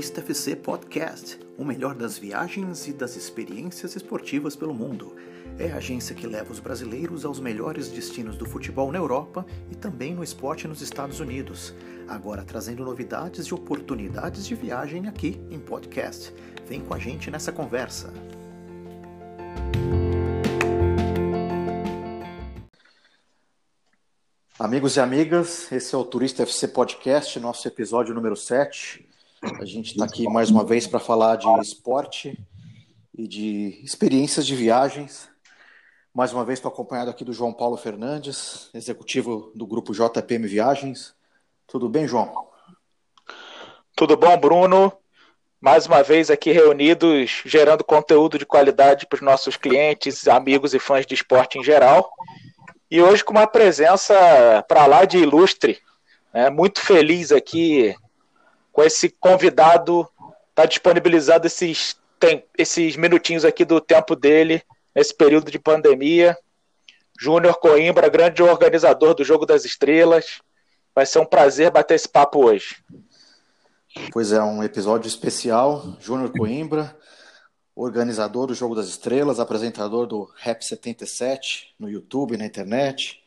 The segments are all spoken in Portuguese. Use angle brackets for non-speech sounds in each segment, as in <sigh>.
Turista FC Podcast, o melhor das viagens e das experiências esportivas pelo mundo. É a agência que leva os brasileiros aos melhores destinos do futebol na Europa e também no esporte nos Estados Unidos. Agora trazendo novidades e oportunidades de viagem aqui em podcast. Vem com a gente nessa conversa. Amigos e amigas, esse é o Turista FC Podcast, nosso episódio número 7. A gente está aqui mais uma vez para falar de esporte e de experiências de viagens. Mais uma vez estou acompanhado aqui do João Paulo Fernandes, executivo do grupo JPM Viagens. Tudo bem, João? Tudo bom, Bruno? Mais uma vez aqui reunidos, gerando conteúdo de qualidade para os nossos clientes, amigos e fãs de esporte em geral. E hoje com uma presença para lá de ilustre. Né? Muito feliz aqui com esse convidado, tá disponibilizado esses, tem, esses minutinhos aqui do tempo dele, nesse período de pandemia. Júnior Coimbra, grande organizador do Jogo das Estrelas. Vai ser um prazer bater esse papo hoje. Pois é, um episódio especial. Júnior Coimbra, organizador do Jogo das Estrelas, apresentador do Rap 77 no YouTube, na internet,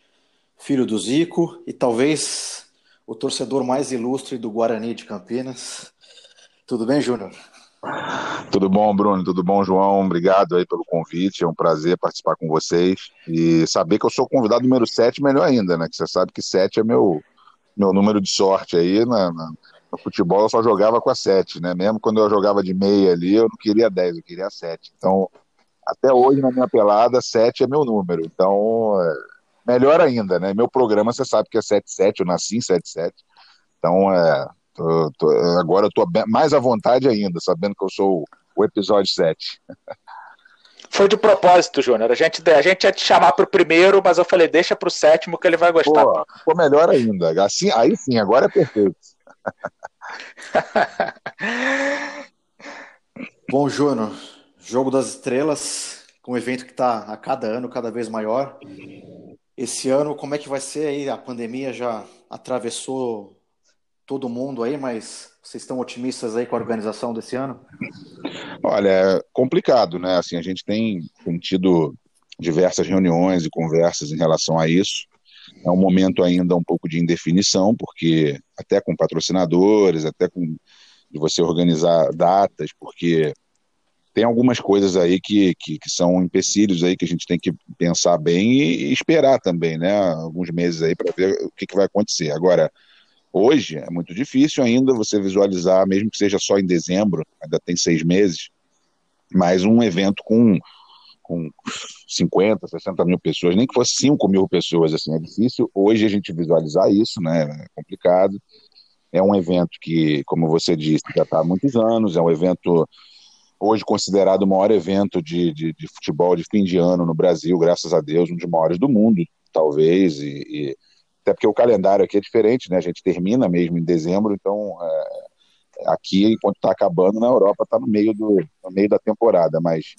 filho do Zico e talvez o torcedor mais ilustre do Guarani de Campinas. Tudo bem, Júnior? Tudo bom, Bruno? Tudo bom, João? Obrigado aí pelo convite. É um prazer participar com vocês. E saber que eu sou convidado número 7, melhor ainda, né? Que você sabe que 7 é meu, meu número de sorte aí. Na, na, no futebol eu só jogava com a 7, né? Mesmo quando eu jogava de meia ali, eu não queria 10, eu queria 7. Então, até hoje na minha pelada, 7 é meu número. Então, é, melhor ainda, né? Meu programa, você sabe que é 77, eu nasci em 77. Então, é, tô, tô, agora eu tô mais à vontade ainda, sabendo que eu sou o episódio 7. Foi de propósito, Júnior. A gente, a gente ia te chamar pro primeiro, mas eu falei, deixa pro sétimo que ele vai gostar. Pô, pô melhor ainda. Assim, aí sim, agora é perfeito. <laughs> Bom, Júnior, Jogo das Estrelas, um evento que está a cada ano cada vez maior. Esse ano, como é que vai ser aí? A pandemia já atravessou todo mundo aí, mas vocês estão otimistas aí com a organização desse ano? Olha, é complicado, né? Assim, a gente tem, tem tido diversas reuniões e conversas em relação a isso. É um momento ainda um pouco de indefinição, porque até com patrocinadores, até com de você organizar datas, porque tem algumas coisas aí que, que, que, são empecilhos aí que a gente tem que pensar bem e, esperar também, né? Alguns meses aí para ver o que, que vai acontecer. Agora, hoje é muito difícil ainda você visualizar, mesmo que seja só em dezembro, ainda tem seis meses, mais um evento com, com 50, 60 mil pessoas, nem que fosse 5 mil pessoas, assim, é difícil hoje a gente visualizar isso, né? É complicado. É um evento que, como você disse, já está há muitos anos, é um evento hoje considerado o maior evento de, de, de, futebol de fim de ano no Brasil, graças a Deus, um dos maiores do mundo, talvez, e, e até porque o calendário aqui é diferente, né? A gente termina mesmo em dezembro, então é, aqui, enquanto está acabando, na Europa está no meio do no meio da temporada, mas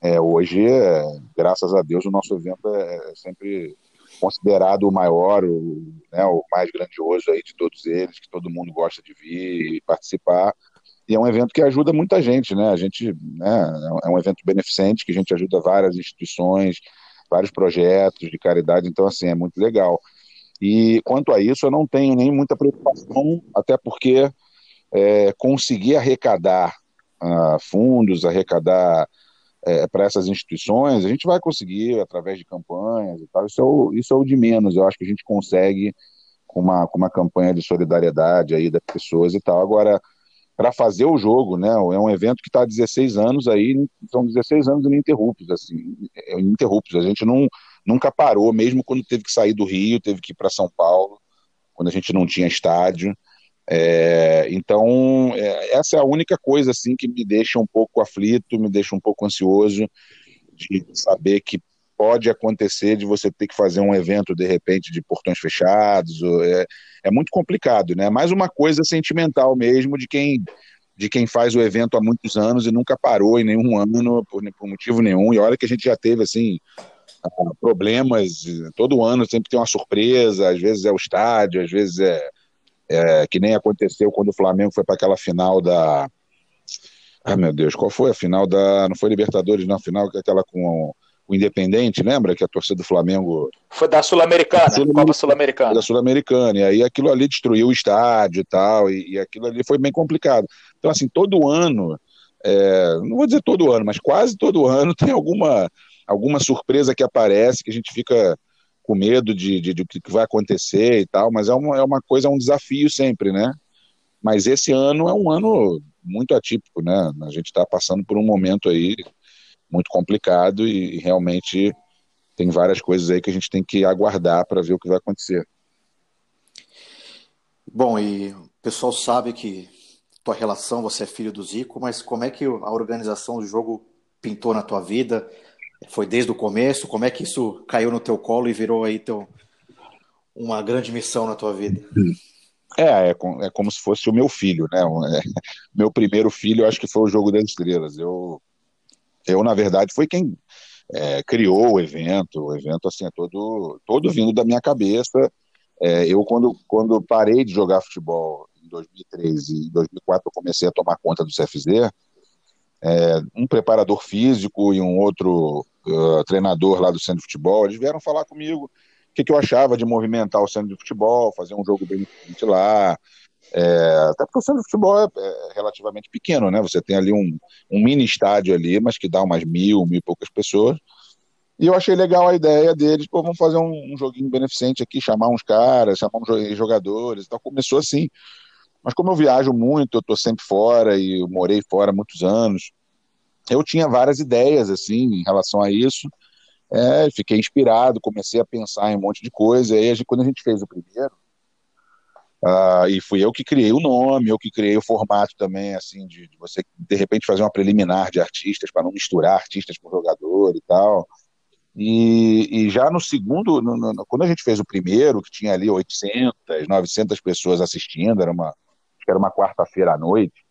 é, hoje, é, graças a Deus, o nosso evento é, é sempre considerado o maior, o, né, o mais grandioso aí de todos eles, que todo mundo gosta de vir e participar e é um evento que ajuda muita gente, né? A gente, né, é um evento beneficente que a gente ajuda várias instituições, vários projetos de caridade, então assim, é muito legal. E quanto a isso, eu não tenho nem muita preocupação, até porque é, conseguir arrecadar uh, fundos, arrecadar é, para essas instituições, a gente vai conseguir através de campanhas e tal. Isso é, o, isso é o de menos. Eu acho que a gente consegue com uma, com uma campanha de solidariedade aí das pessoas e tal. Agora, para fazer o jogo, né? É um evento que está há 16 anos aí, são 16 anos ininterruptos, assim, é, ininterruptos. A gente não, nunca parou, mesmo quando teve que sair do Rio, teve que ir para São Paulo, quando a gente não tinha estádio. É, então, é, essa é a única coisa assim que me deixa um pouco aflito, me deixa um pouco ansioso de saber que pode acontecer de você ter que fazer um evento de repente de portões fechados. É, é muito complicado, né? Mais uma coisa sentimental mesmo de quem de quem faz o evento há muitos anos e nunca parou em nenhum ano por, por motivo nenhum. E olha que a gente já teve assim problemas todo ano sempre tem uma surpresa. Às vezes é o estádio, às vezes é é, que nem aconteceu quando o Flamengo foi para aquela final da. Ah, meu Deus, qual foi a final da. Não foi Libertadores, não, a final aquela com o Independente, lembra que a torcida do Flamengo. Foi da Sul-Americana, Sul Copa Sul-Americana. Da Sul-Americana, e aí aquilo ali destruiu o estádio e tal, e, e aquilo ali foi bem complicado. Então, assim, todo ano, é, não vou dizer todo ano, mas quase todo ano <laughs> tem alguma, alguma surpresa que aparece que a gente fica com medo de, de, de o que vai acontecer e tal, mas é uma, é uma coisa, é um desafio sempre, né? Mas esse ano é um ano muito atípico, né? A gente está passando por um momento aí muito complicado e, e realmente tem várias coisas aí que a gente tem que aguardar para ver o que vai acontecer. Bom, e o pessoal sabe que tua relação, você é filho do Zico, mas como é que a organização do jogo pintou na tua vida? Foi desde o começo? Como é que isso caiu no teu colo e virou aí teu, uma grande missão na tua vida? É, é, é como se fosse o meu filho, né? É, <laughs> meu primeiro filho, acho que foi o Jogo das Estrelas. Eu, eu na verdade, foi quem é, criou o evento. O evento, assim, é todo, todo vindo da minha cabeça. É, eu, quando, quando parei de jogar futebol em 2003 e em 2004 eu comecei a tomar conta do CFZ, é, um preparador físico e um outro uh, treinador lá do centro de futebol, eles vieram falar comigo o que, que, eu achava de movimentar o centro de futebol, fazer um jogo bem lá. É, até porque o centro de futebol é, é, relativamente pequeno, né? Você tem ali um, um, mini estádio ali, mas que dá umas mil, mil e poucas pessoas. E eu achei legal a ideia deles, pô, vamos fazer um, um joguinho beneficente aqui, chamar uns caras, chamar uns jogadores. Então começou assim. Mas como eu viajo muito, eu estou sempre fora e eu morei fora muitos anos, eu tinha várias ideias assim em relação a isso. É, fiquei inspirado, comecei a pensar em um monte de coisa. E aí, quando a gente fez o primeiro, uh, e fui eu que criei o nome, eu que criei o formato também, assim, de, de você de repente fazer uma preliminar de artistas para não misturar artistas com jogador e tal. E, e já no segundo, no, no, quando a gente fez o primeiro, que tinha ali 800, 900 pessoas assistindo, era uma, era uma quarta-feira à noite.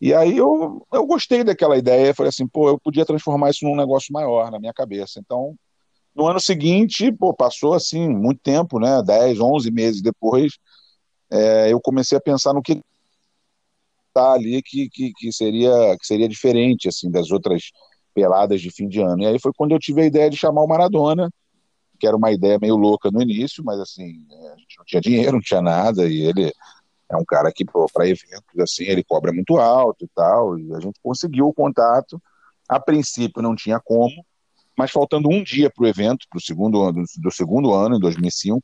E aí eu, eu gostei daquela ideia, falei assim, pô, eu podia transformar isso num negócio maior na minha cabeça. Então, no ano seguinte, pô, passou assim muito tempo, né, 10, 11 meses depois, é, eu comecei a pensar no que tá ali que, que, que, seria que seria diferente assim das outras peladas de fim de ano. E aí foi quando eu tive a ideia de chamar o Maradona, que era uma ideia meio louca no início, mas assim, a gente não tinha dinheiro, não tinha nada, e ele é um cara que, para eventos assim, ele cobra muito alto e tal, e a gente conseguiu o contato. A princípio não tinha como, mas faltando um dia para o evento, pro segundo, do, do segundo ano, em 2005,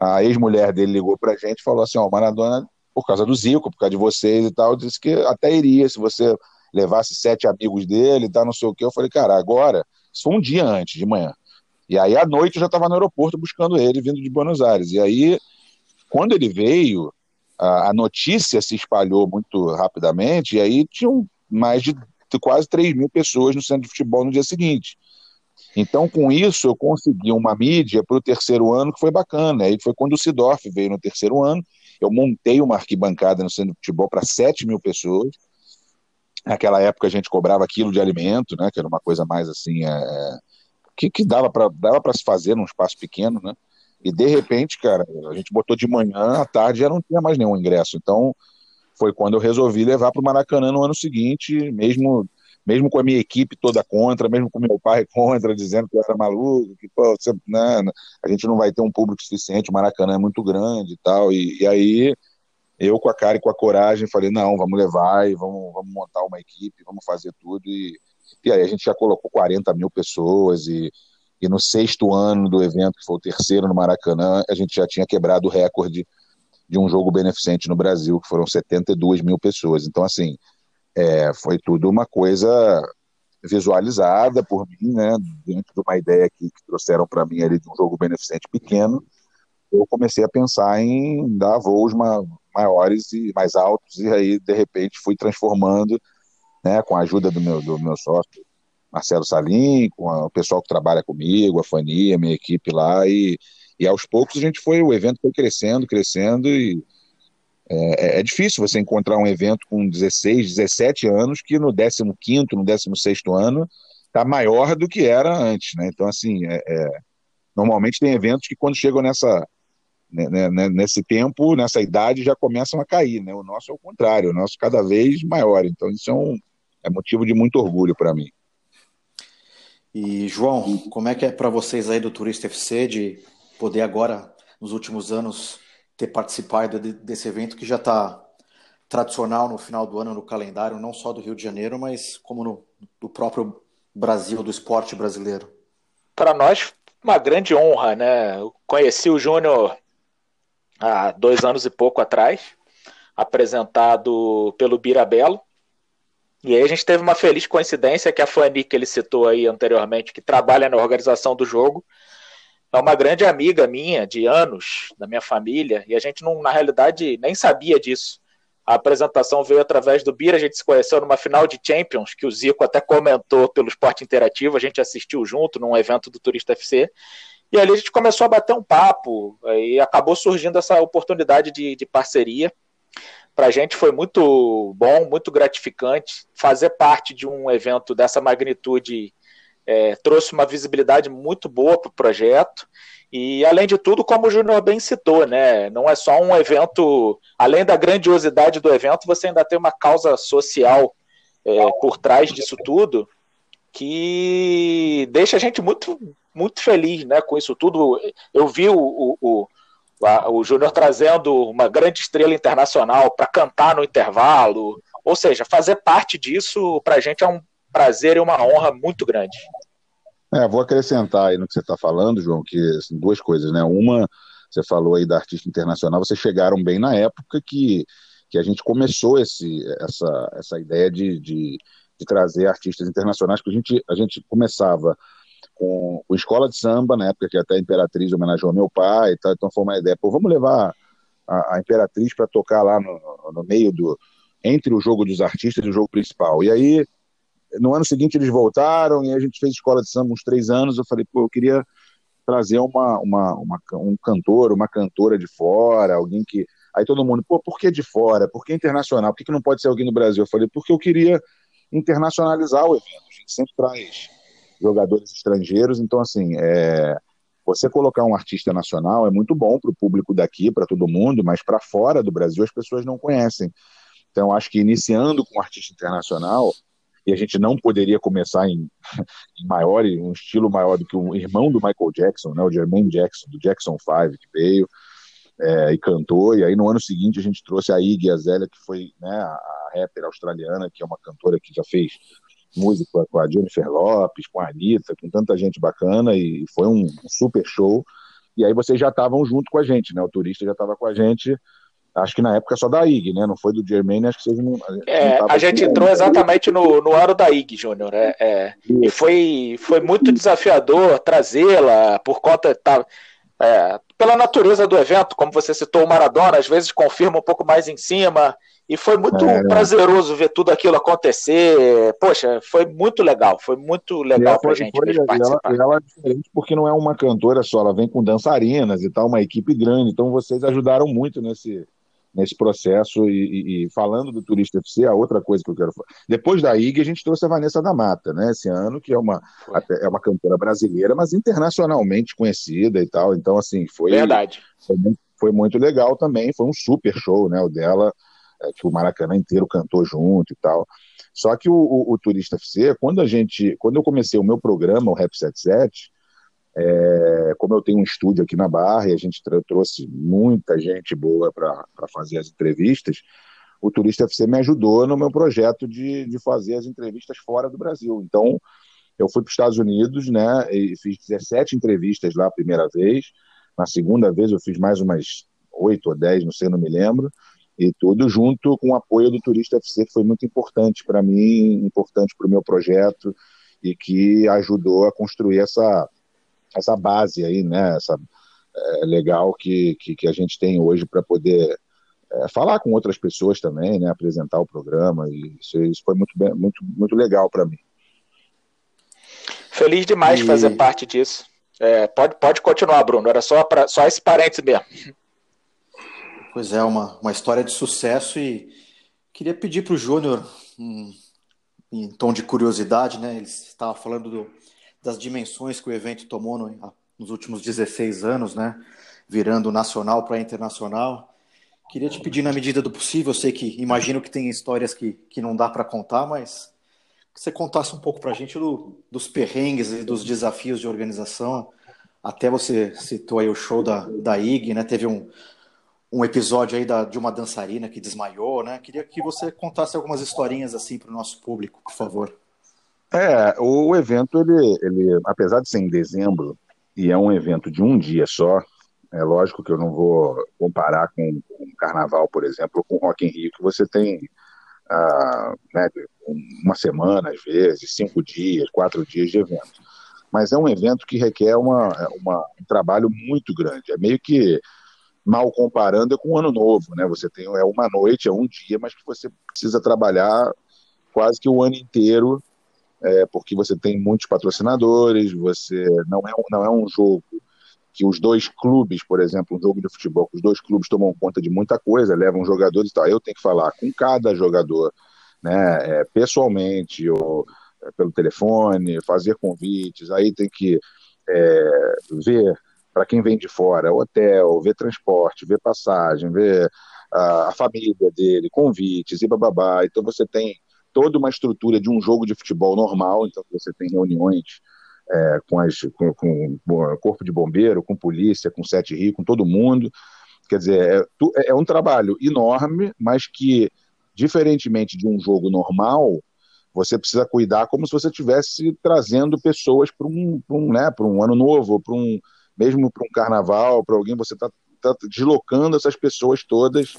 a ex-mulher dele ligou para a gente e falou assim: Ó, oh, Maradona, por causa do Zico, por causa de vocês e tal, disse que até iria se você levasse sete amigos dele e tal, não sei o que. Eu falei, cara, agora, isso foi um dia antes, de manhã. E aí, à noite, eu já estava no aeroporto buscando ele, vindo de Buenos Aires. E aí, quando ele veio, a, notícia se espalhou muito rapidamente, e aí tinham mais de quase 3 mil pessoas no centro de futebol no dia seguinte. Então, com isso, eu consegui uma mídia para o terceiro ano que foi bacana. Aí foi quando o Sidorf veio no terceiro ano. Eu montei uma arquibancada no centro de futebol para 7 mil pessoas. Naquela época a gente cobrava quilo de alimento, né? Que era uma coisa mais assim. É, que, que dava para dava se fazer num espaço pequeno, né? E de repente, cara, a gente botou de manhã, à tarde já não tinha mais nenhum ingresso. Então, foi quando eu resolvi levar para o Maracanã no ano seguinte, mesmo mesmo com a minha equipe toda contra, mesmo com meu pai contra, dizendo que eu era maluco, que pô, você, né, a gente não vai ter um público suficiente, o Maracanã é muito grande e tal. E, e, aí eu com a cara e com a coragem falei, não, vamos levar e vamos, vamos montar uma equipe, vamos fazer tudo. E, e aí a gente já colocou 40 mil pessoas e e no sexto ano do evento, que foi o terceiro no Maracanã, a gente já tinha quebrado o recorde de um jogo beneficente no Brasil, que foram 72 mil pessoas. Então, assim, é, foi tudo uma coisa visualizada por mim, né, dentro de uma ideia que, que trouxeram para mim ali de um jogo beneficente pequeno, eu comecei a pensar em dar voos ma maiores e mais altos, e aí, de repente, fui transformando, né, com a ajuda do meu, do meu sócio, Marcelo Salim, com a, o pessoal que trabalha comigo, a Fania, minha equipe lá, e, e aos poucos a gente foi, o evento foi crescendo, crescendo, e é, é, é difícil você encontrar um evento com 16, 17 anos que no 15º, no 16º ano está maior do que era antes, né? Então, assim, é, é, normalmente tem eventos que quando chegam nessa, né, né, né, nesse tempo, nessa idade, já começam a cair. Né? O nosso é o contrário, o nosso cada vez maior. Então, isso é, um, é motivo de muito orgulho para mim. E, João, como é que é para vocês aí do Turista FC de poder agora, nos últimos anos, ter participado desse evento que já está tradicional no final do ano no calendário, não só do Rio de Janeiro, mas como no, do próprio Brasil, do esporte brasileiro? Para nós, uma grande honra, né? Eu conheci o Júnior há dois anos e pouco atrás, apresentado pelo Birabelo. E aí a gente teve uma feliz coincidência que a Fanny, que ele citou aí anteriormente, que trabalha na organização do jogo, é uma grande amiga minha de anos, da minha família, e a gente não, na realidade, nem sabia disso. A apresentação veio através do Bira, a gente se conheceu numa final de Champions, que o Zico até comentou pelo Esporte Interativo, a gente assistiu junto num evento do Turista FC, e ali a gente começou a bater um papo e acabou surgindo essa oportunidade de, de parceria. Para a gente foi muito bom, muito gratificante fazer parte de um evento dessa magnitude. É, trouxe uma visibilidade muito boa para o projeto. E, além de tudo, como o Júnior bem citou, né, não é só um evento, além da grandiosidade do evento, você ainda tem uma causa social é, por trás disso tudo que deixa a gente muito muito feliz né, com isso tudo. Eu vi o, o, o, o Júnior trazendo uma grande estrela internacional para cantar no intervalo. Ou seja, fazer parte disso para a gente é um prazer e uma honra muito grande. É, vou acrescentar aí no que você está falando, João, que assim, duas coisas, né? Uma, você falou aí da artista internacional, vocês chegaram bem na época que, que a gente começou esse, essa, essa ideia de, de, de trazer artistas internacionais, porque a gente, a gente começava com, com escola de samba, na época que até a Imperatriz homenageou meu pai e tal, então foi uma ideia, pô, vamos levar a, a Imperatriz para tocar lá no, no meio do, entre o jogo dos artistas e o jogo principal. E aí, no ano seguinte eles voltaram e a gente fez escola de samba uns três anos, eu falei, pô, eu queria trazer uma, uma, uma, um cantor, uma cantora de fora, alguém que. Aí todo mundo, pô, por que de fora? Por que internacional? Por que, que não pode ser alguém no Brasil? Eu falei, porque eu queria internacionalizar o evento. A gente sempre traz jogadores estrangeiros. Então, assim, é, você colocar um artista nacional é muito bom para o público daqui, para todo mundo, mas para fora do Brasil as pessoas não conhecem. Então, acho que iniciando com um artista internacional, e a gente não poderia começar em, em maior, um estilo maior do que o irmão do Michael Jackson, né, o Jermaine Jackson, do Jackson 5, que veio é, e cantou, e aí no ano seguinte a gente trouxe a Iggy Azalea, que foi né, a rapper australiana, que é uma cantora que já fez música com a Jennifer Lopes, com a Anitta, com tanta gente bacana, e foi um super show. E aí vocês já estavam junto com a gente, né? O turista já estava com a gente, acho que na época só da IG, né? Não foi do Germain, acho que vocês não. É, a gente entrou exatamente no, no ano da IG, Júnior. É, é, e foi, foi muito desafiador trazê-la por conta. Tá, é, pela natureza do evento, como você citou, o Maradona às vezes confirma um pouco mais em cima, e foi muito é, prazeroso ver tudo aquilo acontecer. Poxa, foi muito legal, foi muito legal para a gente foi, participar. Ela, ela é diferente porque não é uma cantora só, ela vem com dançarinas e tal, uma equipe grande. Então vocês ajudaram muito nesse, nesse processo. E, e, e, falando do Turista FC, a outra coisa que eu quero falar. Depois da IG, a gente trouxe a Vanessa da Mata, né? Esse ano, que é uma, é uma cantora brasileira, mas internacionalmente conhecida e tal. Então, assim, foi. Verdade. Foi, foi muito legal também. Foi um super show, né? O dela é, que o Maracanã inteiro cantou junto e tal. Só que o, o, o, Turista FC, quando a gente, quando eu comecei o meu programa, o Rap 77, é, como eu tenho um estúdio aqui na Barra e a gente trouxe muita gente boa para fazer as entrevistas, o Turista FC me ajudou no meu projeto de, de fazer as entrevistas fora do Brasil. Então, eu fui para os Estados Unidos, né, e fiz 17 entrevistas lá a primeira vez. Na segunda vez eu fiz mais umas oito ou dez, não sei, não me lembro e tudo junto com o apoio do Turista FC, que foi muito importante para mim, importante para o meu projeto e que ajudou a construir essa, essa base aí, né, essa, é, legal que, que, que, a gente tem hoje para poder é, falar com outras pessoas também, né, apresentar o programa, e isso, isso foi muito, bem, muito, muito legal para mim. Feliz demais e... de fazer parte disso. É, pode, pode continuar, Bruno, era só, pra, só esse parênteses mesmo. Pois é, uma, uma história de sucesso e queria pedir para o Júnior, um, em tom de curiosidade, né? Ele estava falando do, das dimensões que o evento tomou no, nos últimos 16 anos, né? virando nacional para internacional. Queria te pedir, na medida do possível, eu sei que imagino que tem histórias que, que não dá para contar, mas que você contasse um pouco para a gente do, dos perrengues e dos desafios de organização. Até você citou aí o show da, da IG, né? Teve um, um episódio aí da, de uma dançarina que desmaiou, né? Queria que você contasse algumas historinhas assim para o nosso público, por favor. É, o evento, ele, ele, apesar de ser em dezembro, e é um evento de um dia só, é lógico que eu não vou comparar com, com o Carnaval, por exemplo, com o Rock in Rio, que você tem ah, né, uma semana, às vezes, cinco dias, quatro dias de evento. Mas é um evento que requer uma, uma, um trabalho muito grande. É meio que mal comparando é com o ano novo, né? Você tem é uma noite, é um dia, mas que você precisa trabalhar quase que o ano inteiro, é, porque você tem muitos patrocinadores, você não é, não é um jogo que os dois clubes, por exemplo, um jogo de futebol, que os dois clubes tomam conta de muita coisa, levam jogadores e tal. Eu tenho que falar com cada jogador, né, é, pessoalmente ou é, pelo telefone, fazer convites, aí tem que é, ver para quem vem de fora, hotel, ver transporte, ver passagem, ver a, a família dele, convites e bababá. Então você tem toda uma estrutura de um jogo de futebol normal, então você tem reuniões é, com, as, com, com, o corpo de bombeiro, com polícia, com Sete Rio, com todo mundo. Quer dizer, é, é, é um trabalho enorme, mas que, diferentemente de um jogo normal, você precisa cuidar como se você estivesse trazendo pessoas para um, um, né, um ano novo, para um mesmo para um carnaval, para alguém, você está tá deslocando essas pessoas todas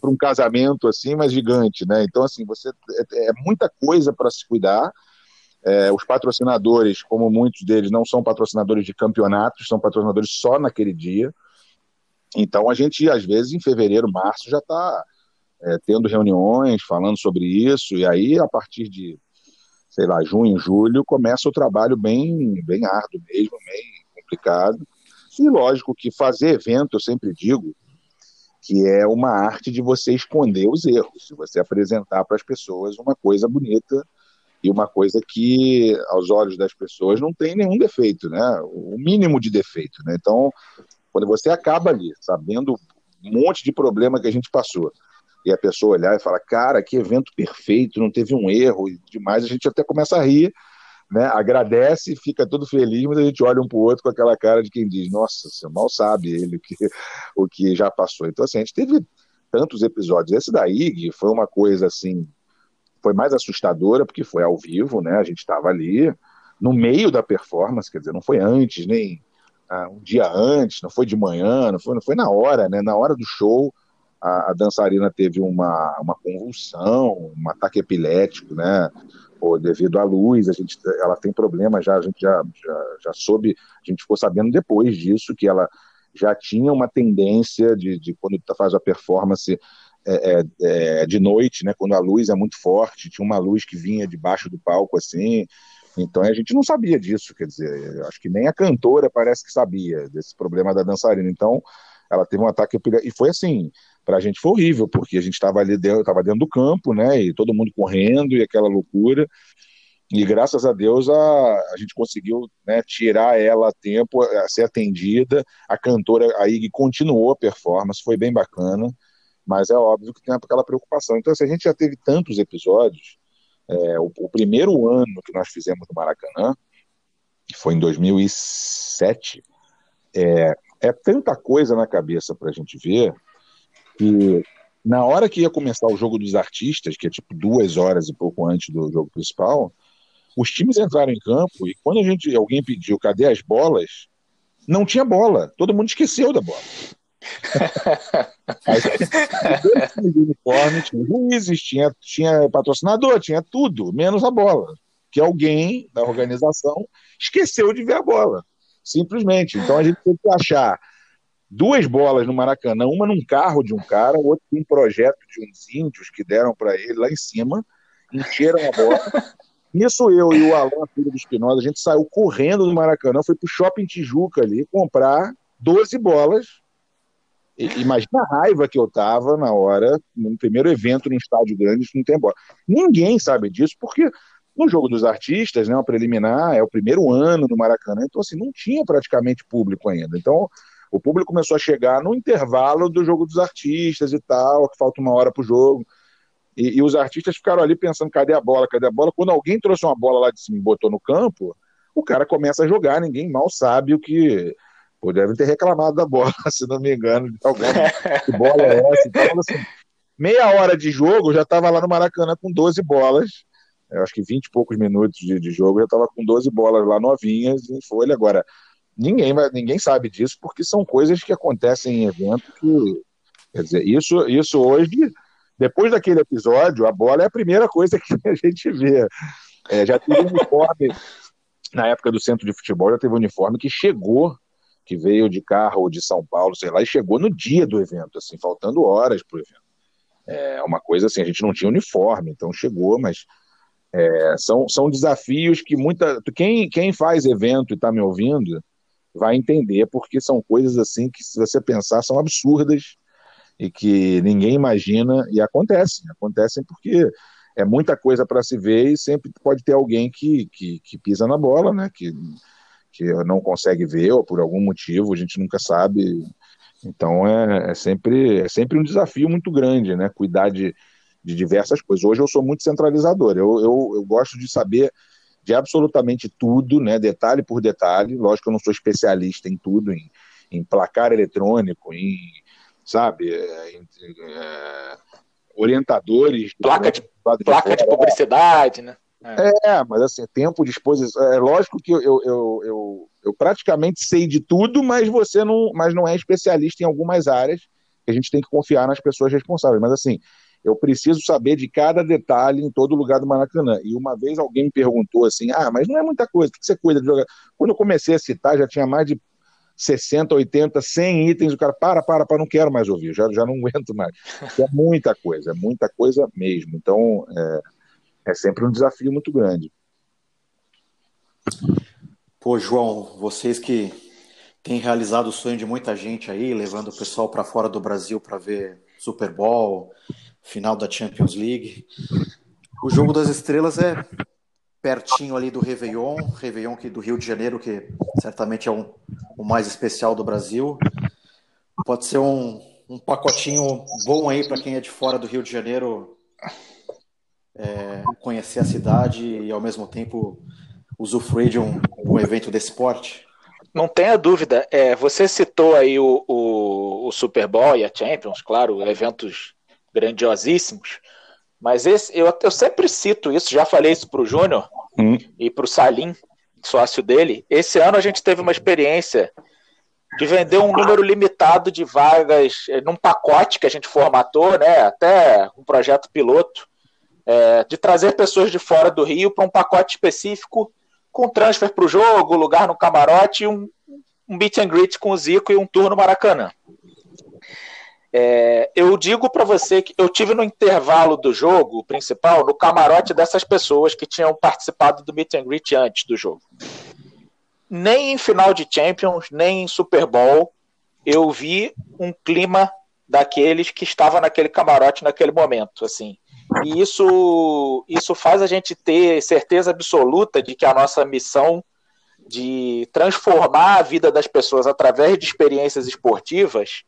para um casamento assim, mas gigante, né? Então assim, você é, é muita coisa para se cuidar é, os patrocinadores, como muitos deles, não são patrocinadores de campeonatos, são patrocinadores só naquele dia. Então a gente, às vezes, em fevereiro, março, já está é, tendo reuniões falando sobre isso, e aí, a partir de, sei lá, junho, julho, começa o trabalho bem, bem árduo mesmo, bem complicado. E lógico que fazer evento, eu sempre digo, que é uma arte de você esconder os erros, de você apresentar para as pessoas uma coisa bonita e uma coisa que, aos olhos das pessoas, não tem nenhum defeito, né? O mínimo de defeito, né? Então, quando você acaba ali, sabendo um monte de problema que a gente passou, e a pessoa olhar e falar, cara, que evento perfeito, não teve um erro e demais, a gente até começa a rir, né? Agradece, fica todo feliz, mas a gente olha um para o outro com aquela cara de quem diz, nossa, você mal sabe ele que, o que já passou. Então, assim, a gente teve tantos episódios. Esse da IG foi uma coisa assim foi mais assustadora porque foi ao vivo, né? A gente estava ali no meio da performance, quer dizer, não foi antes, nem ah, um dia antes, não foi de manhã, não foi, não foi na hora, né? Na hora do show, a, a dançarina teve uma, uma convulsão, um ataque epilético, né? Pô, devido à luz, a gente, ela tem problema já, a gente já, já, já soube, a gente ficou sabendo depois disso que ela já tinha uma tendência de, de quando faz a performance é, é, é, de noite, né, quando a luz é muito forte, tinha uma luz que vinha debaixo do palco assim. Então a gente não sabia disso, quer dizer, acho que nem a cantora parece que sabia desse problema da dançarina. Então ela teve um ataque e foi assim, para a gente foi horrível, porque a gente estava ali dentro, estava dentro do campo, né, e todo mundo correndo e aquela loucura. E graças a Deus a, a gente conseguiu né, tirar ela a tempo, a ser atendida. A cantora, a Ig, continuou a performance, foi bem bacana mas é óbvio que tem aquela preocupação. Então, se a gente já teve tantos episódios, é, o, o, primeiro ano que nós fizemos no Maracanã, que foi em 2007, é, é tanta coisa na cabeça para a gente ver que na hora que ia começar o jogo dos artistas, que é tipo duas horas e pouco antes do jogo principal, os times entraram em campo e quando a gente alguém pediu cadê as bolas, não tinha bola, todo mundo esqueceu da bola. Aí, uniforme, tinha juízes, tinha, tinha patrocinador, tinha tudo, menos a bola. Que alguém da organização esqueceu de ver a bola. Simplesmente. Então a gente tem que achar duas bolas no Maracanã, uma num carro de um cara, outra em um projeto de uns índios que deram para ele lá em cima, encheram a bola. <laughs> Nisso eu e o Alan, filho do Espinosa, a gente saiu correndo do Maracanã, foi pro Shopping Tijuca ali comprar 12 bolas Imagina a raiva que eu tava na hora, no primeiro evento no estádio grande, não tem bola. Ninguém sabe disso, porque no jogo dos artistas, né, o preliminar, é o primeiro ano no Maracanã, então assim, não tinha praticamente público ainda. Então, O público começou a chegar no intervalo do jogo dos artistas e tal, que falta uma hora pro jogo. E, e, os artistas ficaram ali pensando: cadê a bola? Cadê a bola? Quando alguém trouxe uma bola lá de cima e botou no campo, o cara começa a jogar. Ninguém mal sabe o que. Pô, deve ter reclamado da bola, <laughs> se não me engano, de alguém. <laughs> que bola é essa? Então, assim, meia hora de jogo, já estava lá no Maracanã com 12 bolas. Eu acho que 20 e poucos minutos de, de jogo, já estava com 12 bolas lá novinhas em folha. Agora, ninguém, ninguém sabe disso, porque são coisas que acontecem em evento que. Quer dizer, isso, isso hoje depois daquele episódio, a bola é a primeira coisa <laughs> que a gente vê. É, já teve um uniforme, na época do centro de futebol, já teve um uniforme que chegou, que veio de carro ou de São Paulo, sei lá, e chegou no dia do evento, assim, faltando horas para o evento. É uma coisa assim, a gente não tinha uniforme, então chegou, mas é, são, são desafios que muita. Quem, quem faz evento e está me ouvindo vai entender, porque são coisas assim que, se você pensar, são absurdas e que ninguém imagina e acontecem. Acontecem porque é muita coisa para se ver e sempre pode ter alguém que, que, que, pisa na bola, né? Que, que não consegue ver ou por algum motivo, a gente nunca sabe. Então é, é sempre, é sempre um desafio muito grande, né? Cuidar de, de diversas coisas. Hoje eu sou muito centralizador, eu, eu, eu gosto de saber de absolutamente tudo, né? Detalhe por detalhe. Lógico que eu não sou especialista em tudo, em, em placar eletrônico, em sabe? É, é, orientadores. Placa, de, placa de publicidade, né? É. é. mas assim, tempo de exposição. É lógico que eu, eu, eu, eu, praticamente sei de tudo, mas você não, mas não é especialista em algumas áreas. Que a gente tem que confiar nas pessoas responsáveis. Mas assim, eu preciso saber de cada detalhe em todo lugar do Maracanã. E uma vez alguém me perguntou assim: ah, mas não é muita coisa, o que você cuida de jogar? Quando eu comecei a citar, já tinha mais de 60, 80, 100 itens, o cara, para, para, para, não quero mais ouvir, já, já não <laughs> aguento mais. É muita coisa, é muita coisa mesmo. Então, é, é sempre um desafio muito grande. Pô, João, vocês que têm realizado o sonho de muita gente aí, levando o pessoal para fora do Brasil para ver Super Bowl, final da Champions League. O jogo das estrelas é pertinho ali do Réveillon, Réveillon que do Rio de Janeiro, que certamente é um, o mais especial do Brasil. Pode ser um, um pacotinho bom aí para quem é de fora do Rio de Janeiro é, conhecer a cidade e ao mesmo tempo usufruir de um, um evento desse porte. Não tenha dúvida. É, você citou aí o, o, o Super Bowl e a Champions, claro, eventos grandiosíssimos. Mas esse, eu, eu sempre cito isso, já falei isso para o Júnior hum. e para o Salim, sócio dele. Esse ano a gente teve uma experiência de vender um número limitado de vagas eh, num pacote que a gente formatou, né, até um projeto piloto, é, de trazer pessoas de fora do Rio para um pacote específico com transfer para o jogo, lugar no camarote e um, um meet and greet com o Zico e um tour no Maracanã. É, eu digo para você que eu tive no intervalo do jogo principal, no camarote dessas pessoas que tinham participado do meet and greet antes do jogo. Nem em final de Champions, nem em Super Bowl, eu vi um clima daqueles que estavam naquele camarote naquele momento, assim. E isso, isso faz a gente ter certeza absoluta de que a nossa missão de transformar a vida das pessoas através de experiências esportivas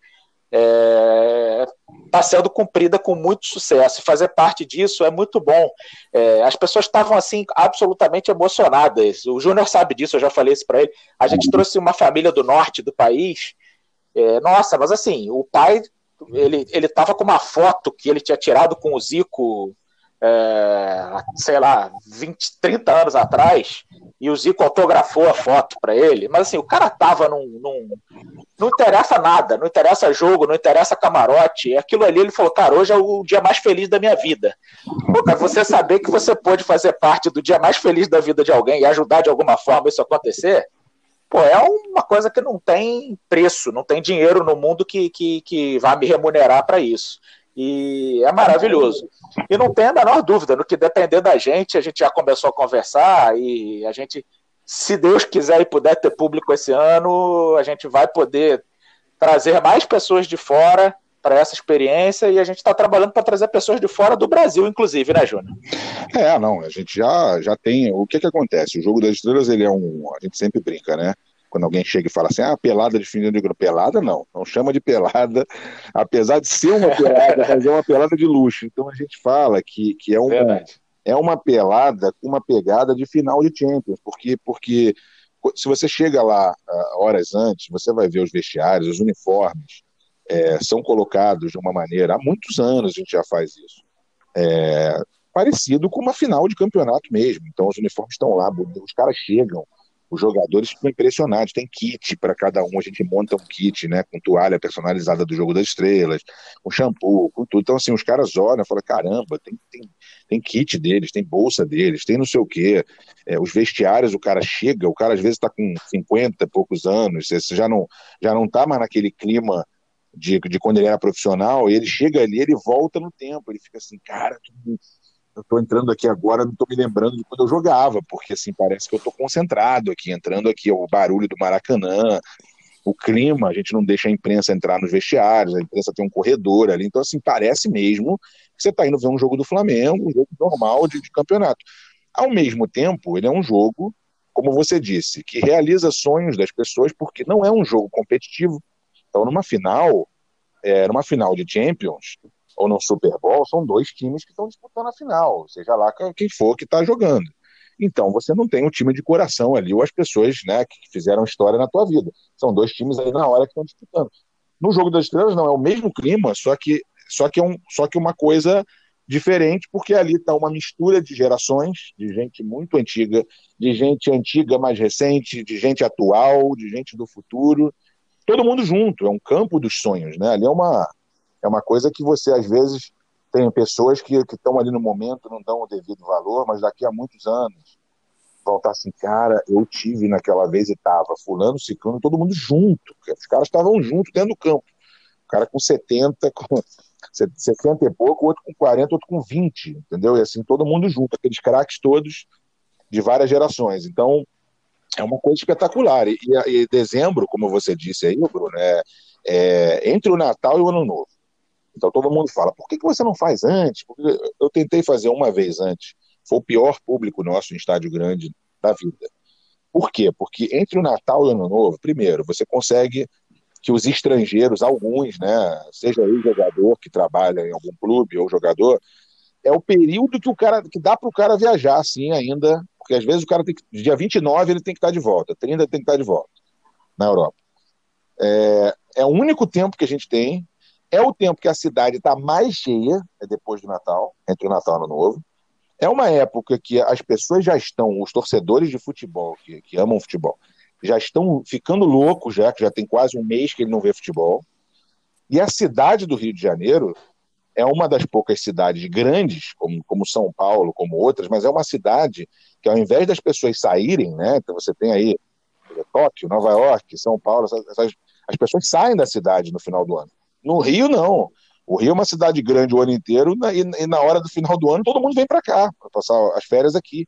está é, tá sendo cumprida com muito sucesso. E fazer parte disso é muito bom. É, as pessoas estavam assim absolutamente emocionadas. O Júnior sabe disso, eu já falei isso para ele. A gente trouxe uma família do norte do país. É, nossa, mas assim, o pai ele ele estava com uma foto que ele tinha tirado com o Zico, é, sei lá, 20, 30 anos atrás e o Zico autografou a foto para ele, mas assim, o cara tava num, num, Não interessa nada, não interessa jogo, não interessa camarote, aquilo ali ele falou, cara, hoje é o dia mais feliz da minha vida. Pô, cara, você saber que você pode fazer parte do dia mais feliz da vida de alguém e ajudar de alguma forma isso acontecer, pô, é uma coisa que não tem preço, não tem dinheiro no mundo que, que, que vá me remunerar para isso. E é maravilhoso. E não tem a menor dúvida, no que depender da gente, a gente já começou a conversar e a gente, se Deus quiser e puder ter público esse ano, a gente vai poder trazer mais pessoas de fora para essa experiência e a gente está trabalhando para trazer pessoas de fora do Brasil, inclusive, né, Júnior? É, não, a gente já, já tem. O que que acontece? O jogo das estrelas, ele é um. A gente sempre brinca, né? Quando alguém chega e fala assim, ah, pelada de fim de grupo. Pelada não, não chama de pelada, <laughs> apesar de ser uma pelada, mas é uma pelada de luxo. Então a gente fala que, que é, uma, é uma pelada com uma pegada de final de Champions, porque, porque se você chega lá uh, horas antes, você vai ver os vestiários, os uniformes, é, são colocados de uma maneira, há muitos anos a gente já faz isso, é, parecido com uma final de campeonato mesmo. Então os uniformes estão lá, os caras chegam, os jogadores ficam impressionados. Tem kit para cada um, a gente monta um kit, né, com toalha personalizada do jogo das estrelas, com shampoo, com tudo. Então, assim, os caras olham e falam: caramba, tem, tem, tem kit deles, tem bolsa deles, tem não sei o quê. É, os vestiários, o cara chega, o cara às vezes está com 50 e poucos anos, você já não, já não tá mais naquele clima. De, de quando ele era profissional, ele chega ali, ele volta no tempo, ele fica assim, cara, eu estou entrando aqui agora, não estou me lembrando de quando eu jogava, porque assim, parece que eu estou concentrado aqui, entrando aqui, o barulho do Maracanã, o clima, a gente não deixa a imprensa entrar nos vestiários, a imprensa tem um corredor ali, então assim, parece mesmo que você está indo ver um jogo do Flamengo, um jogo normal de, de campeonato. Ao mesmo tempo, ele é um jogo, como você disse, que realiza sonhos das pessoas, porque não é um jogo competitivo. Então, numa final, é, numa final de Champions, ou no Super Bowl, são dois times que estão disputando a final, seja lá quem for que está jogando. Então, você não tem um time de coração ali, ou as pessoas né, que fizeram história na tua vida. São dois times aí na hora que estão disputando. No Jogo das Estrelas, não, é o mesmo clima, só que, só que, é um, só que uma coisa diferente, porque ali está uma mistura de gerações, de gente muito antiga, de gente antiga mais recente, de gente atual, de gente do futuro, todo mundo junto, é um campo dos sonhos, né? Ali é uma, é uma coisa que você, às vezes, tem pessoas que estão ali no momento, não dão o devido valor, mas daqui a muitos anos voltar assim, cara, eu tive naquela vez e tava fulano, ciclano, todo mundo junto. Os caras estavam juntos dentro do campo. O cara com 70, <laughs> com 60 e pouco, outro com 40, outro com 20, entendeu? E assim, todo mundo junto, aqueles craques todos de várias gerações. Então, é uma coisa espetacular. E, e, e dezembro, como você disse aí, Bruno, é, é, entre o Natal e o Ano Novo. Então todo mundo fala, por que, que você não faz antes? Porque eu tentei fazer uma vez antes. Foi o pior público nosso em estádio grande da vida. Por quê? Porque entre o Natal e o Ano Novo, primeiro, você consegue que os estrangeiros, alguns, né, seja aí jogador que trabalha em algum clube ou jogador, é o período que o cara que dá para o cara viajar assim ainda, porque às vezes o cara tem que, dia 29 ele tem que estar de volta, 30 tem que estar de volta na Europa. É, é o único tempo que a gente tem é o tempo que a cidade está mais cheia, é depois do Natal, entre o Natal e o Ano Novo. É uma época que as pessoas já estão, os torcedores de futebol, que, que amam futebol, já estão ficando loucos, já que já tem quase um mês que ele não vê futebol. E a cidade do Rio de Janeiro é uma das poucas cidades grandes, como, como São Paulo, como outras, mas é uma cidade que, ao invés das pessoas saírem, né, então você tem aí Tóquio, Nova York, São Paulo, essas, as pessoas saem da cidade no final do ano. No Rio, não. O Rio é uma cidade grande o ano inteiro e, e na hora do final do ano todo mundo vem para cá, para passar as férias aqui,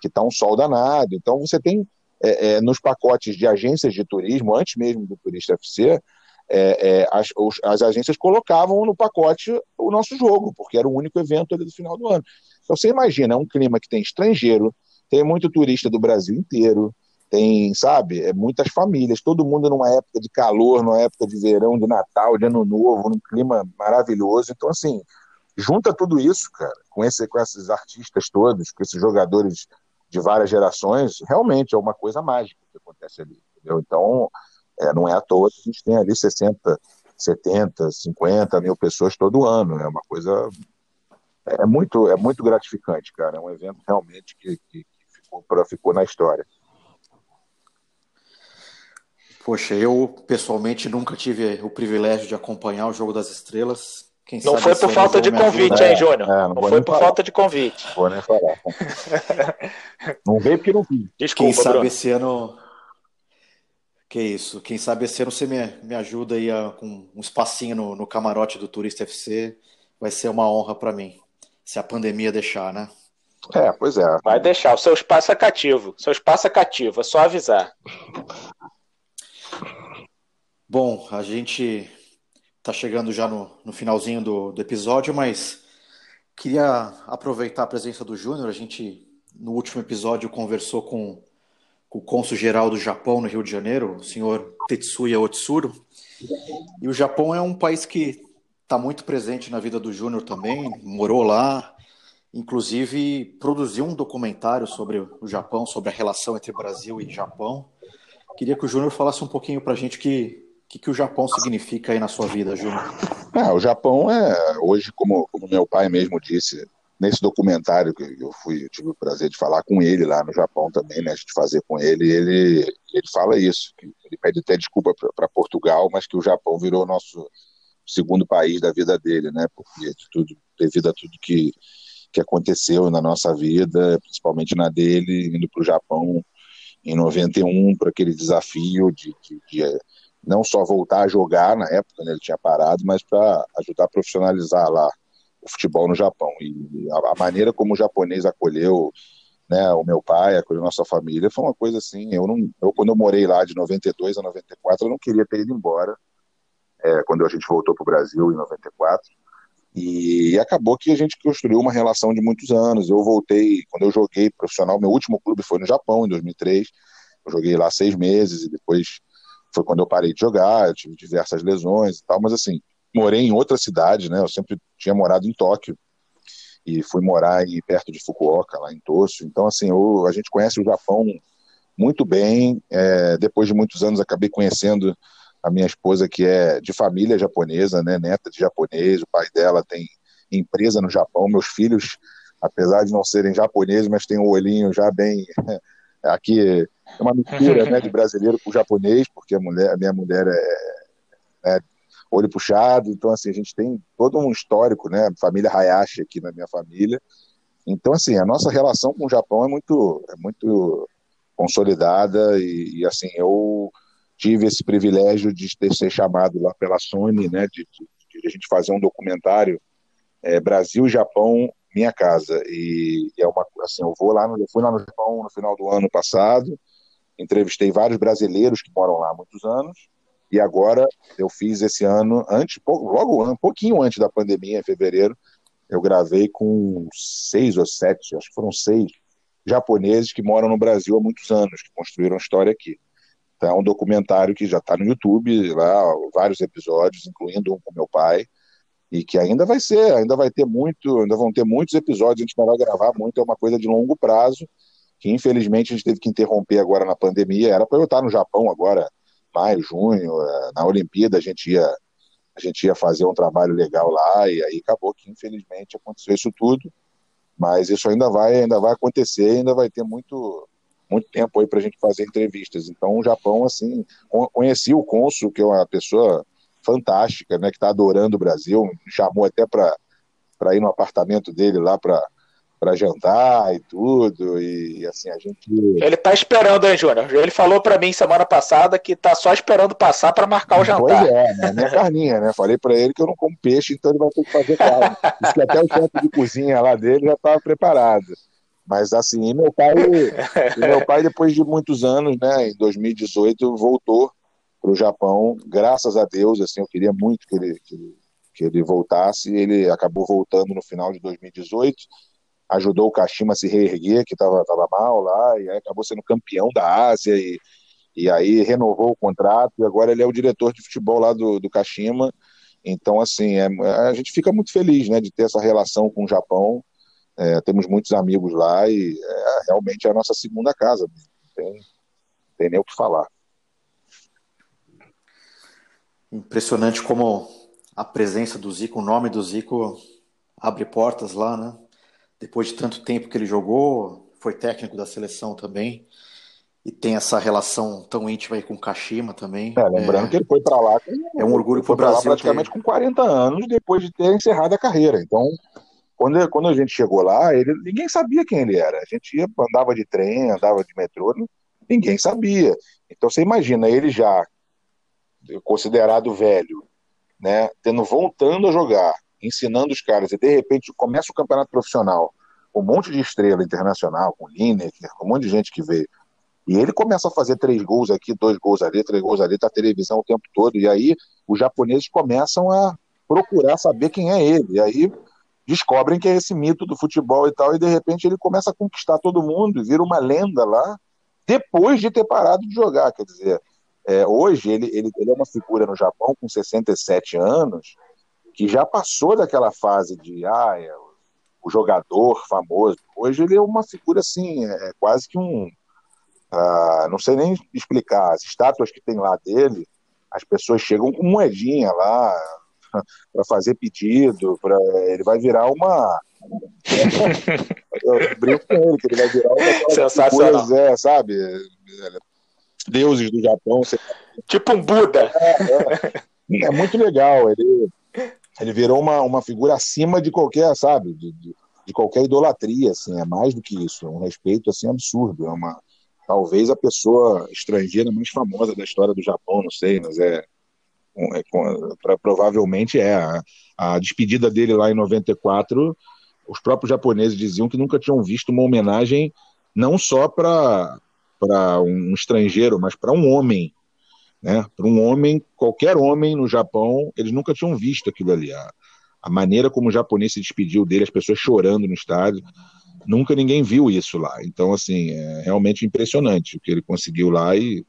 que está um sol danado. Então você tem é, é, nos pacotes de agências de turismo, antes mesmo do Turista FC, é, é, as, os, as, agências colocavam no pacote o nosso jogo, porque era o único evento ali do final do ano. Então você imagina, é um clima que tem estrangeiro, tem muito turista do Brasil inteiro, tem, sabe, é, muitas famílias, todo mundo numa época de calor, numa época de verão, de Natal, de Ano Novo, num clima maravilhoso. Então, assim, junta tudo isso, cara, com, esse, com esses artistas todos, com esses jogadores de várias gerações, realmente é uma coisa mágica que acontece ali, entendeu? Então, é, não é à toa que a gente tem ali 60, 70, 50 mil pessoas todo ano, é uma coisa é muito, é muito gratificante, cara, é um evento realmente que, que, que ficou, pra, ficou na história. Poxa, eu pessoalmente nunca tive o privilégio de acompanhar o Jogo das Estrelas. Quem não foi por falta de convite, hein, Júnior? É, não, não foi por falar. falta de convite. Vou nem falar. <laughs> não veio porque não vi. Desculpa, Quem sabe Bruno. esse ano. Que isso. Quem sabe esse ano você me, me ajuda aí a, com um espacinho no, no camarote do Turista FC. Vai ser uma honra para mim. Se a pandemia deixar, né? É, pois é. Vai deixar. O seu espaço é cativo. O seu espaço é cativo. É só avisar. Bom, a gente está chegando já no, no finalzinho do, do, episódio, mas queria aproveitar a presença do Júnior. A gente, no último episódio, conversou com, com o cônsul-geral do Japão no Rio de Janeiro, o senhor Tetsuya Otsuru. E o Japão é um país que está muito presente na vida do Júnior também, morou lá, inclusive produziu um documentário sobre o Japão, sobre a relação entre Brasil e Japão. Queria que o Júnior falasse um pouquinho para a gente que que, que o Japão significa aí na sua vida, Júnior? Ah, o Japão é, hoje, como, como meu pai mesmo disse, nesse documentário que eu fui, eu tive o prazer de falar com ele lá no Japão também, né, de fazer com ele, ele, ele fala isso, que ele pede até desculpa para Portugal, mas que o Japão virou nosso segundo país da vida dele, né, porque tudo, devido a tudo que, que aconteceu na nossa vida, principalmente na dele, indo para o Japão em 91, para aquele desafio de, de, de não só voltar a jogar na época, né, ele tinha parado, mas para ajudar a profissionalizar lá o futebol no Japão. E a, a, maneira como o japonês acolheu né, o meu pai, acolheu nossa família, foi uma coisa assim, eu não, eu, quando eu morei lá de 92 a 94, eu não queria ter ido embora, é, quando a gente voltou para o Brasil em 94, e acabou que a gente construiu uma relação de muitos anos, eu voltei, quando eu joguei profissional, meu último clube foi no Japão, em 2003, eu joguei lá seis meses, e depois foi quando eu parei de jogar, tive diversas lesões e tal, mas assim, morei em outra cidade, né? Eu sempre tinha morado em Tóquio e fui morar aí perto de Fukuoka, lá em Tosso. Então, assim, eu, a gente conhece o Japão muito bem. É, depois de muitos anos, acabei conhecendo a minha esposa, que é de família japonesa, né? Neta de japonês. O pai dela tem empresa no Japão. Meus filhos, apesar de não serem japoneses, mas têm um olhinho já bem <laughs> aqui é uma mistura né, de brasileiro com japonês, porque a, mulher, a minha mulher é, é, olho puxado, então assim, a gente tem todo um histórico, né, família Hayashi aqui na minha família, então assim, a nossa relação com o Japão é muito, é muito consolidada e, e assim, eu tive esse privilégio de ter ser chamado lá pela Sony, né, de, de, de a gente fazer um documentário é, Brasil Japão minha casa. E, e, é uma assim eu vou lá no, eu fui lá no Japão no final do ano passado entrevistei vários brasileiros que moram lá há muitos anos, e agora eu fiz esse ano, antes, logo um pouquinho antes da pandemia, em fevereiro, eu gravei com seis ou sete, acho que foram seis japoneses que moram no Brasil há muitos anos, que construíram história aqui. Então, é um documentário que já está no YouTube, lá, vários episódios, incluindo um com meu pai, e que ainda vai ser, ainda vai ter muito, ainda vão ter muitos episódios, a gente vai gravar muito, é uma coisa de longo prazo, que infelizmente a gente teve que interromper agora na pandemia. Era para eu estar no Japão agora, maio, junho, é, na Olimpíada a gente ia a gente ia fazer um trabalho legal lá e aí acabou que infelizmente aconteceu isso tudo. Mas isso ainda vai ainda vai acontecer, ainda vai ter muito muito tempo aí para a gente fazer entrevistas. Então o Japão assim conheci o cônsul que é uma pessoa fantástica, né, que está adorando o Brasil, me chamou até para ir no apartamento dele lá para para jantar e tudo, e assim, a gente. Ele tá esperando, hein, Júnior? Ele falou para mim semana passada que tá só esperando passar para marcar o jantar. Pois é, né? Minha <laughs> carninha, né? Falei para ele que eu não como peixe, então ele vai ter que fazer carne. Diz que até o chefe de cozinha lá dele já estava preparado. Mas assim, meu pai, meu pai, depois de muitos anos, né, em 2018, voltou para o Japão, graças a Deus, assim, eu queria muito que ele, que que ele voltasse, ele acabou voltando no final de 2018, ajudou o Kashima a se reerguer, que estava tava mal lá, e aí acabou sendo campeão da Ásia, e, e aí renovou o contrato, e agora ele é o diretor de futebol lá do, do Kashima. Então, assim, é, a gente fica muito feliz né, de ter essa relação com o Japão. É, temos muitos amigos lá e é, realmente é a nossa segunda casa. Não tem, tem nem o que falar. Impressionante como a presença do Zico, o nome do Zico abre portas lá, né? Depois de tanto tempo que ele jogou, foi técnico da seleção também, e tem essa relação tão íntima aí com o Kashima também. É, lembrando é, que ele foi para lá. É um orgulho para o Brasil. praticamente ter... com 40 anos depois de ter encerrado a carreira. Então, quando, quando a gente chegou lá, ele, ninguém sabia quem ele era. A gente ia, andava de trem, andava de metrô, ninguém sabia. Então você imagina ele já considerado velho, né, tendo voltando a jogar, ensinando os caras, e de repente começa o campeonato profissional, um monte de estrela internacional, com Lineker, com um monte de gente que veio, e ele começa a fazer três gols aqui, dois gols ali, três gols ali, tá televisão o tempo todo, e aí os japoneses começam a procurar saber quem é ele, e aí descobrem que é esse mito do futebol e tal, e de repente ele começa a conquistar todo mundo, vira uma lenda lá, depois de ter parado de jogar. Quer dizer, é, hoje ele, ele, ele é uma figura no Japão com 67 anos que já passou daquela fase de ah, é, o jogador famoso. Hoje ele é uma figura assim, é, é quase que um. Ah, não sei nem explicar. As estátuas que tem lá dele, as pessoas chegam com moedinha lá <laughs> para fazer pedido, pra, ele vai virar uma. <laughs> Eu brinco com ele, que ele vai virar uma. Sensacional. é, sabe? Deuses do Japão. Tipo um Buda. É, é. é muito legal. Ele, <laughs> ele virou uma, uma figura acima de qualquer, sabe, de, de, de, qualquer idolatria, assim, é mais do que isso, é um respeito, assim, absurdo, é uma, talvez a pessoa estrangeira mais famosa da história do Japão, não sei, mas é, é pra, provavelmente é, a, a despedida dele lá em 94, os próprios japoneses diziam que nunca tinham visto uma homenagem não só para um estrangeiro, mas para um homem, né? Para um homem, qualquer homem no Japão, eles nunca tinham visto aquilo ali. A, a maneira como o japonês se despediu dele, as pessoas chorando no estádio, nunca ninguém viu isso lá. Então, assim, é realmente impressionante o que ele conseguiu lá e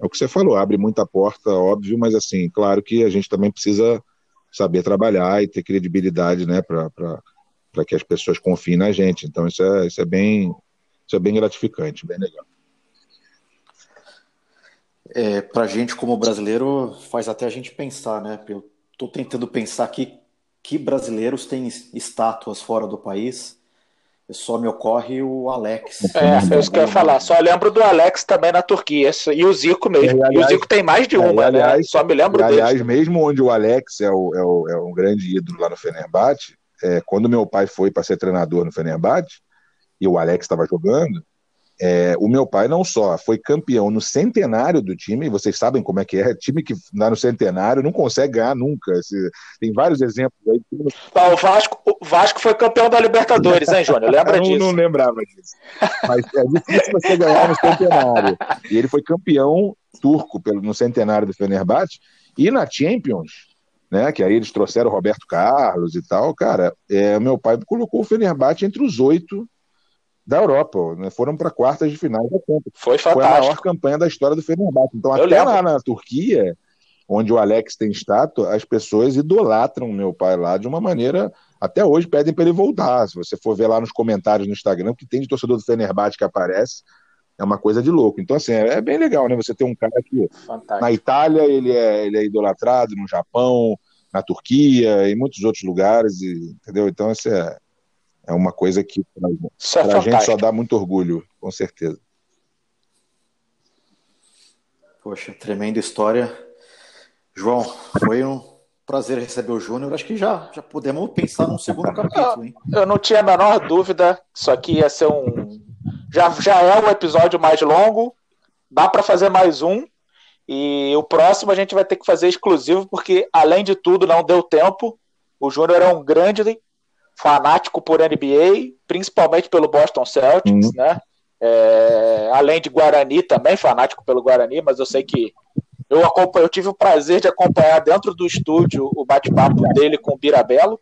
é o que você falou, abre muita porta, óbvio, mas assim, claro que a gente também precisa saber trabalhar e ter credibilidade, né, para que as pessoas confiem na gente. Então, isso é, isso é bem isso é bem gratificante, bem legal é, para a gente como brasileiro faz até a gente pensar, né? Eu estou tentando pensar aqui que brasileiros têm estátuas fora do país. Só me ocorre o Alex. É, é isso que eu ia falar. Só lembro do Alex também na Turquia. E o Zico mesmo. E, aliás, e o Zico tem mais de é, uma, aliás, né? Só me lembro dele. Aliás, mesmo onde o Alex é, o, é, o, é um grande ídolo lá no Fenerbahçe, é, quando meu pai foi para ser treinador no Fenerbahçe, e o Alex estava jogando, é, o meu pai não só foi campeão no centenário do time, vocês sabem como é que é, <laughs> time que dá no centenário não consegue ganhar nunca. tem vários exemplos aí. o, Vasco, o Vasco foi campeão da Libertadores, hein, Júnior? Lembra <laughs> eu disso? Não lembrava disso. Mas é difícil você ganhar no centenário. E ele foi campeão turco pelo, no centenário do Fenerbahçe e na Champions, né? Que aí eles trouxeram o Roberto Carlos e tal. Cara, é, meu pai colocou o Fenerbahçe entre os oito da Europa, né? foram para quartas de final da Copa. Foi fantástico. Foi a maior campanha da história do Fenerbahçe. Então, Eu até lembro. lá na Turquia, onde o Alex tem estátua, as pessoas idolatram meu pai lá de uma maneira. Até hoje pedem para ele voltar. Se você for ver lá nos comentários no Instagram, que tem de torcedor do Fenerbahçe que aparece, é uma coisa de louco. Então, assim, é, é bem legal, né? Você ter um cara que Fantástico. na Itália ele é, ele é idolatrado, no Japão, na Turquia, em muitos outros lugares, e, entendeu? Então, isso é, é uma coisa que para é a gente só dá muito orgulho, com certeza. Poxa, tremenda história. João, foi um prazer receber o Júnior. Acho que já, já podemos pensar num segundo capítulo, hein? Eu não tinha a menor dúvida. Isso aqui ia ser um. Já, já é um episódio mais longo. Dá para fazer mais um. E o próximo a gente vai ter que fazer exclusivo, porque, além de tudo, não deu tempo. O Júnior é um grande fanático por NBA, principalmente pelo Boston Celtics, uhum. né? É, além de Guarani também, fanático pelo Guarani, mas eu sei que eu, eu tive o prazer de acompanhar dentro do estúdio o bate-papo dele com o Birabelo.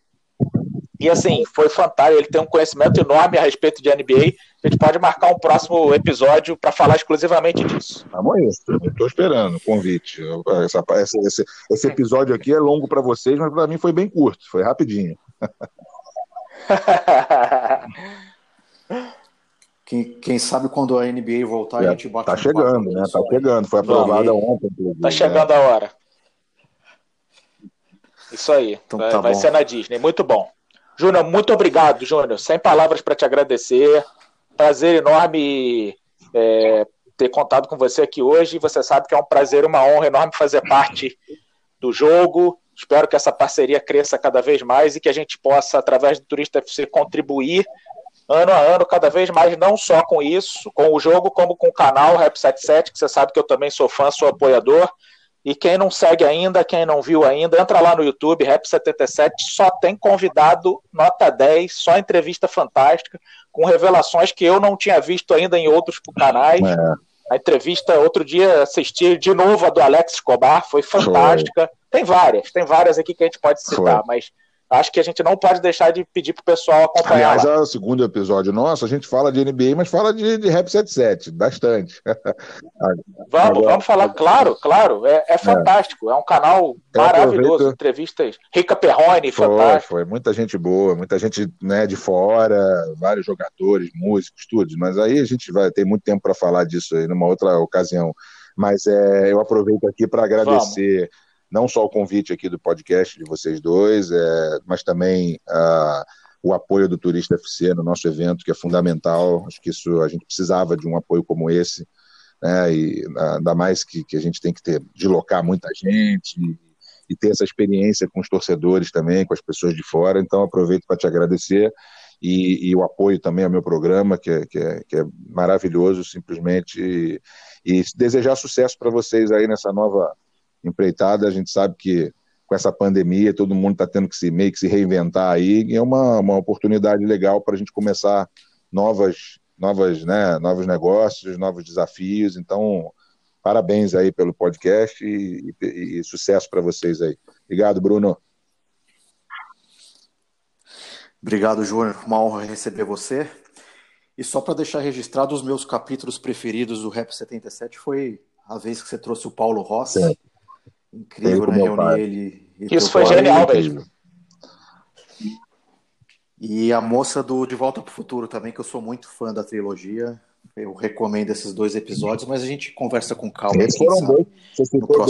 E assim, foi fantástico. Ele tem um conhecimento enorme a respeito de NBA. A gente pode marcar um próximo episódio para falar exclusivamente disso. Vamos aí, estou esperando o convite. Essa, esse, esse episódio aqui é longo para vocês, mas para mim foi bem curto, foi rapidinho. <laughs> <laughs> Quem, quem, sabe quando a NBA voltar é, a gente bate Tá chegando, né? Tá chegando. Foi aprovada ontem. Tá chegando a hora. Isso aí. Então, vai, tá vai ser na Disney. Muito bom. Júnior, muito obrigado, Júnior. Sem palavras para te agradecer. Prazer enorme é, ter contado com você aqui hoje. Você sabe que é um prazer, uma honra enorme fazer parte do jogo Espero que essa parceria cresça cada vez mais e que a gente possa, através do Turista FC, contribuir ano a ano, cada vez mais, não só com isso, com o jogo, como com o canal Rap 77, que você sabe que eu também sou fã, sou apoiador. E quem não segue ainda, quem não viu ainda, entra lá no YouTube, Rap 77, só tem convidado nota 10, só entrevista fantástica, com revelações que eu não tinha visto ainda em outros canais. É. A entrevista, outro dia, assisti de novo a do Alex Escobar, foi fantástica. Foi. Tem várias, tem várias aqui que a gente pode citar, Foi. mas acho que a gente não pode deixar de pedir pro pessoal acompanhar. Aliás, lá. o segundo episódio nosso, a gente fala de NBA, mas fala de, de Rap 77, bastante. <laughs> vamos, Agora, vamos falar, claro, claro, é, é fantástico, é. é. um canal maravilhoso, aproveito... entrevistas, Rica Perrone, foi, fantástico. Foi, muita gente boa, muita gente né, de fora, vários jogadores, músicos, tudo, mas aí a gente vai ter muito tempo para falar disso aí numa outra ocasião. Mas é, eu aproveito aqui para agradecer vamos não só o convite aqui do podcast de vocês dois, é, mas também uh, o apoio do Turista FC no nosso evento, que é fundamental. Acho que isso a gente precisava de um apoio como esse, né? E ainda mais que, que a gente tem que ter deslocar muita gente e, e ter essa experiência com os torcedores também, com as pessoas de fora. Então aproveito para te agradecer. E, e, o apoio também ao meu programa, que é, que é, que é maravilhoso, simplesmente, e, e desejar sucesso para vocês aí nessa nova empreitada. A gente sabe que com essa pandemia todo mundo está tendo que se meio que se reinventar aí e é uma, uma oportunidade legal para a gente começar novas novas né novos negócios novos desafios. Então parabéns aí pelo podcast e, e, e sucesso para vocês aí. Obrigado Bruno. Obrigado Júnior. Uma honra receber você. E só para deixar registrado os meus capítulos preferidos do Rap 77 foi a vez que você trouxe o Paulo Rossi. Certo Incrível, né? Reunir ele. Isso foi genial mesmo. E a moça do De Volta para o Futuro também, que eu sou muito fã da trilogia. Eu recomendo esses dois episódios, mas a gente conversa com calma. Esses foram dois,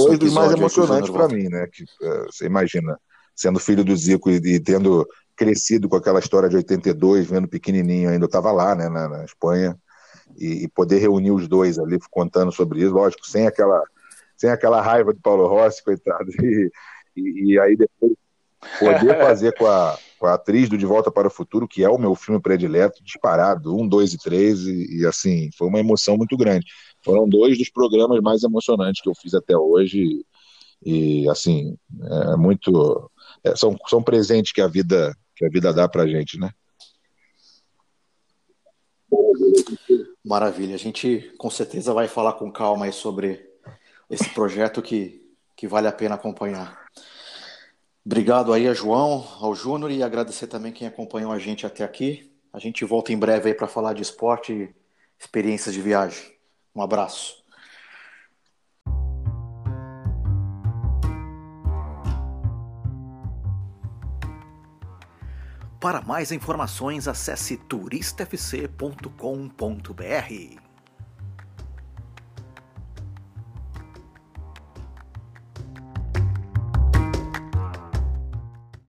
dois dos mais emocionantes para mim, né? Que, uh, você imagina, sendo filho do Zico e, e, tendo crescido com aquela história de 82, vendo pequenininho ainda, eu estava lá, né, na, na Espanha, e, e, poder reunir os dois ali contando sobre isso, lógico, sem aquela sem aquela raiva do Paulo Rossi, coitado. E, e, e aí depois poder <laughs> fazer com a, com a atriz do De Volta para o Futuro, que é o meu filme predileto, disparado, um, dois e três, e, e, assim, foi uma emoção muito grande. Foram dois dos programas mais emocionantes que eu fiz até hoje, e, e assim, é muito. É, são, são presentes que a vida que a vida dá pra gente, né? Maravilha. A gente com certeza vai falar com calma aí sobre esse projeto que, que vale a pena acompanhar. Obrigado aí a João, ao Júnior e agradecer também quem acompanhou a gente até aqui. A gente volta em breve aí para falar de esporte e experiências de viagem. Um abraço. Para mais informações, acesse turistafc.com.br.